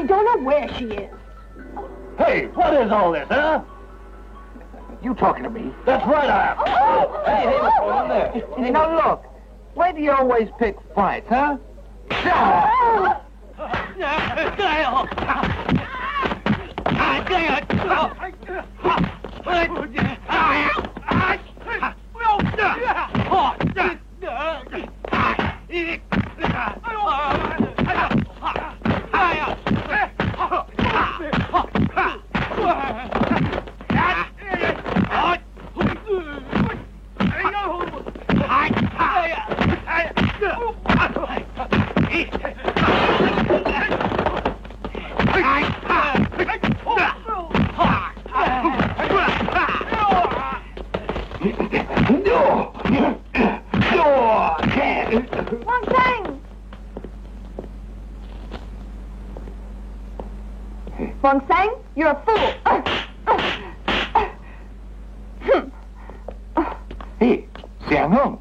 I don't know where she is. Hey, what is all this, huh? You talking to me? That's right, I am. Oh. Hey, hey, what's going on there? Hey, now look. Why do you always pick fights, huh? Oh. No! Wang Sang! Wang Sang, you're a fool. Hey, Xiang Heng,